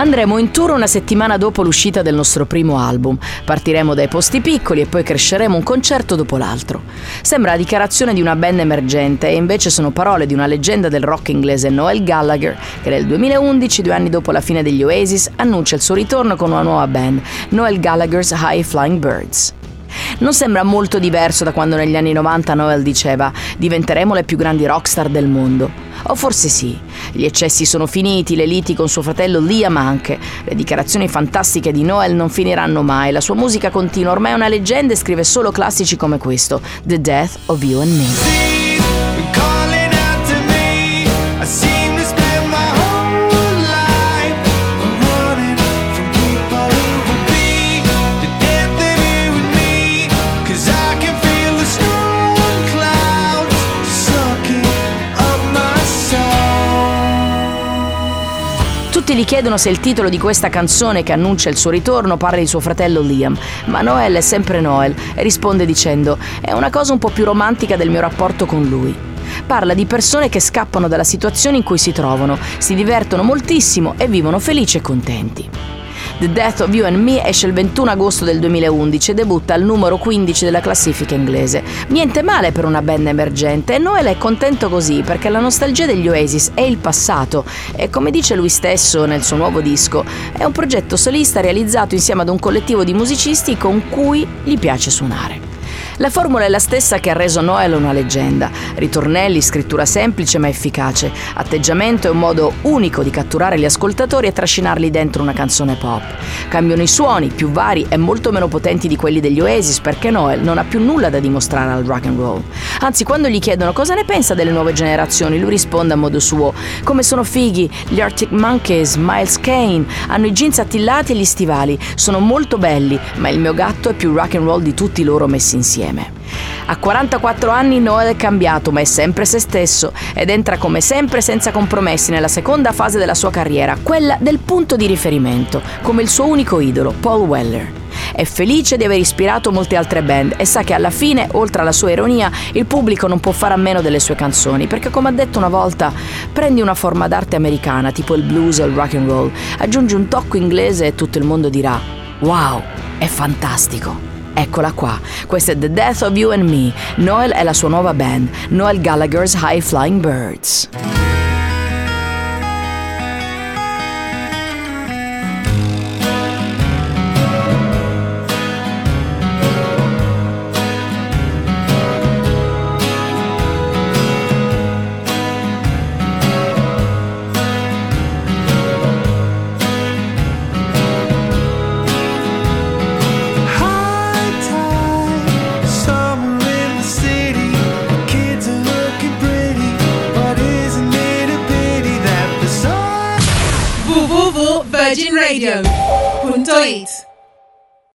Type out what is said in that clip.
Andremo in tour una settimana dopo l'uscita del nostro primo album. Partiremo dai posti piccoli e poi cresceremo un concerto dopo l'altro. Sembra la dichiarazione di una band emergente e invece sono parole di una leggenda del rock inglese Noel Gallagher che nel 2011, due anni dopo la fine degli Oasis, annuncia il suo ritorno con una nuova band, Noel Gallagher's High Flying Birds. Non sembra molto diverso da quando negli anni 90 Noel diceva diventeremo le più grandi rockstar del mondo. O forse sì, gli eccessi sono finiti, le liti con suo fratello Liam anche. Le dichiarazioni fantastiche di Noel non finiranno mai, la sua musica continua, ormai è una leggenda e scrive solo classici come questo, The Death of You and Me. Tutti gli chiedono se il titolo di questa canzone che annuncia il suo ritorno parla di suo fratello Liam, ma Noel è sempre Noel e risponde dicendo è una cosa un po' più romantica del mio rapporto con lui. Parla di persone che scappano dalla situazione in cui si trovano, si divertono moltissimo e vivono felici e contenti. The Death of You and Me esce il 21 agosto del 2011 e debutta al numero 15 della classifica inglese. Niente male per una band emergente e Noel è contento così perché la nostalgia degli Oasis è il passato e come dice lui stesso nel suo nuovo disco, è un progetto solista realizzato insieme ad un collettivo di musicisti con cui gli piace suonare. La formula è la stessa che ha reso Noel una leggenda. Ritornelli, scrittura semplice ma efficace, atteggiamento e un modo unico di catturare gli ascoltatori e trascinarli dentro una canzone pop. Cambiano i suoni, più vari e molto meno potenti di quelli degli Oasis perché Noel non ha più nulla da dimostrare al rock and roll. Anzi, quando gli chiedono cosa ne pensa delle nuove generazioni, lui risponde a modo suo: come sono fighi gli Arctic Monkeys, Miles Kane, hanno i jeans attillati e gli stivali, sono molto belli, ma il mio gatto è più rock and roll di tutti loro messi insieme insieme. A 44 anni Noel è cambiato, ma è sempre se stesso ed entra come sempre senza compromessi nella seconda fase della sua carriera, quella del punto di riferimento, come il suo unico idolo, Paul Weller. È felice di aver ispirato molte altre band e sa che alla fine, oltre alla sua ironia, il pubblico non può fare a meno delle sue canzoni, perché come ha detto una volta, prendi una forma d'arte americana, tipo il blues o il rock and roll, aggiungi un tocco inglese e tutto il mondo dirà: "Wow, è fantastico". Eccola qua, questa è The Death of You and Me. Noel è la sua nuova band, Noel Gallagher's High Flying Birds. Virgin virginradio.it